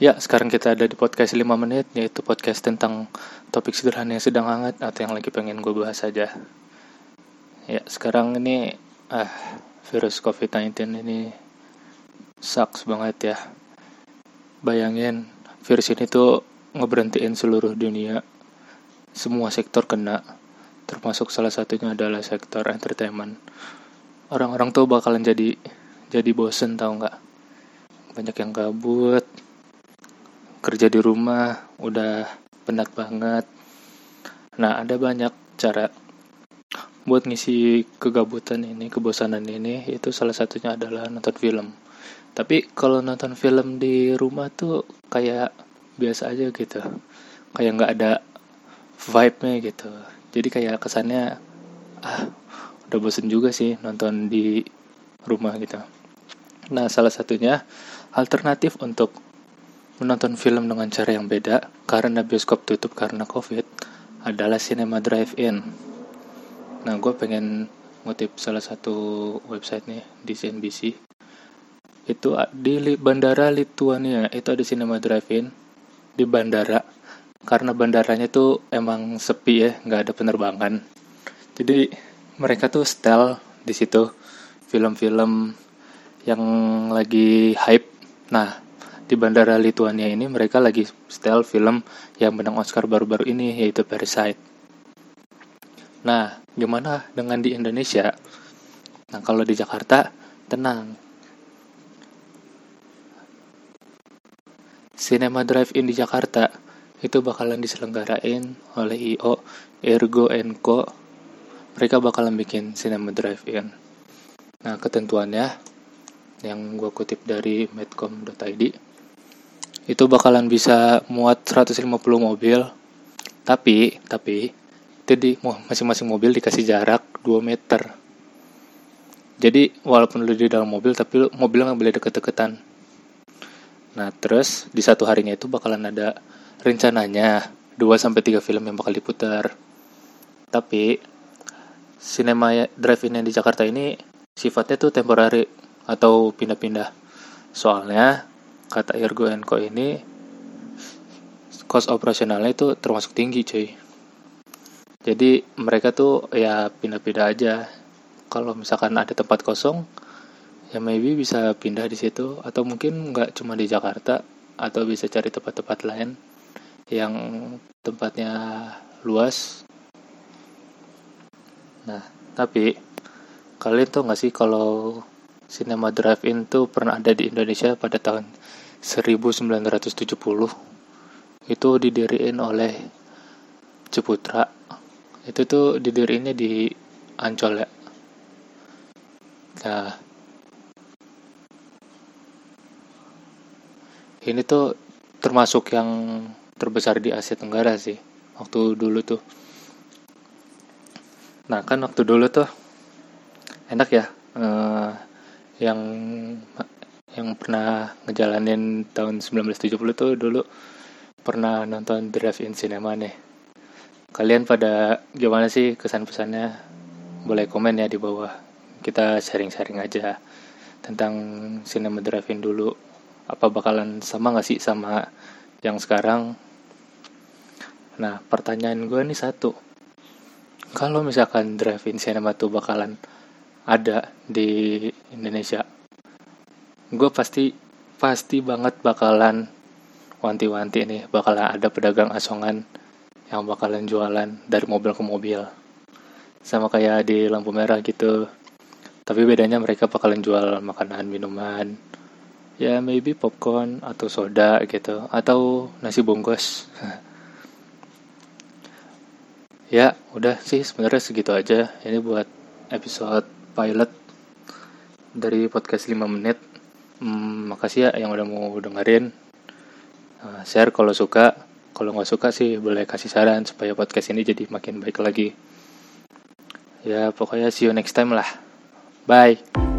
Ya, sekarang kita ada di podcast 5 menit, yaitu podcast tentang topik sederhana yang sedang hangat atau yang lagi pengen gue bahas aja. Ya, sekarang ini, ah, virus COVID-19 ini sucks banget ya. Bayangin, virus ini tuh ngeberhentiin seluruh dunia. Semua sektor kena, termasuk salah satunya adalah sektor entertainment. Orang-orang tuh bakalan jadi jadi bosen tau nggak? Banyak yang gabut, kerja di rumah udah penat banget. Nah, ada banyak cara buat ngisi kegabutan ini, kebosanan ini, itu salah satunya adalah nonton film. Tapi kalau nonton film di rumah tuh kayak biasa aja gitu. Kayak nggak ada vibe-nya gitu. Jadi kayak kesannya, ah, udah bosen juga sih nonton di rumah gitu. Nah, salah satunya alternatif untuk menonton film dengan cara yang beda karena bioskop tutup karena covid adalah Cinema Drive-In. Nah, gue pengen ngutip salah satu website nih di CNBC. Itu di bandara Lithuania itu ada Cinema Drive-In di bandara karena bandaranya tuh emang sepi ya, nggak ada penerbangan. Jadi mereka tuh setel di situ film-film yang lagi hype. Nah, di Bandara Lithuania ini mereka lagi setel film yang menang Oscar baru-baru ini yaitu Parasite. Nah, gimana dengan di Indonesia? Nah, kalau di Jakarta tenang. Cinema Drive-In di Jakarta itu bakalan diselenggarain oleh IO Ergo Co. Mereka bakalan bikin Cinema Drive-In. Nah, ketentuannya yang gue kutip dari medcom.id itu bakalan bisa muat 150 mobil. Tapi tapi itu di masing-masing mobil dikasih jarak 2 meter. Jadi walaupun lu di dalam mobil tapi lu, mobil nggak boleh deket-deketan. Nah terus di satu harinya itu bakalan ada rencananya 2 sampai 3 film yang bakal diputar. Tapi Cinema Drive-In yang di Jakarta ini sifatnya tuh temporary atau pindah-pindah. Soalnya kata Ergo Co ini cost operasionalnya itu termasuk tinggi cuy. Jadi mereka tuh ya pindah-pindah aja. Kalau misalkan ada tempat kosong ya maybe bisa pindah di situ. Atau mungkin nggak cuma di Jakarta atau bisa cari tempat-tempat lain yang tempatnya luas. Nah tapi kalian tuh nggak sih kalau Cinema Drive-In tuh pernah ada di Indonesia pada tahun 1970 itu didiriin oleh Ciputra itu tuh didiriinnya di Ancol ya. Nah. Ini tuh termasuk yang terbesar di Asia Tenggara sih waktu dulu tuh. Nah kan waktu dulu tuh enak ya uh, yang yang pernah ngejalanin tahun 1970 tuh dulu pernah nonton drive-in cinema nih. Kalian pada gimana sih kesan-pesannya? Boleh komen ya di bawah. Kita sharing-sharing aja tentang cinema drive-in dulu. Apa bakalan sama gak sih sama yang sekarang? Nah, pertanyaan gue nih satu. Kalau misalkan drive-in cinema tuh bakalan ada di Indonesia, gue pasti pasti banget bakalan wanti-wanti nih bakalan ada pedagang asongan yang bakalan jualan dari mobil ke mobil. Sama kayak di lampu merah gitu. Tapi bedanya mereka bakalan jual makanan minuman ya maybe popcorn atau soda gitu atau nasi bungkus. Ya udah sih sebenarnya segitu aja. Ini buat episode pilot dari podcast 5 menit Hmm, makasih ya yang udah mau dengerin. Uh, share kalau suka. Kalau nggak suka sih boleh kasih saran supaya podcast ini jadi makin baik lagi. Ya pokoknya see you next time lah. Bye.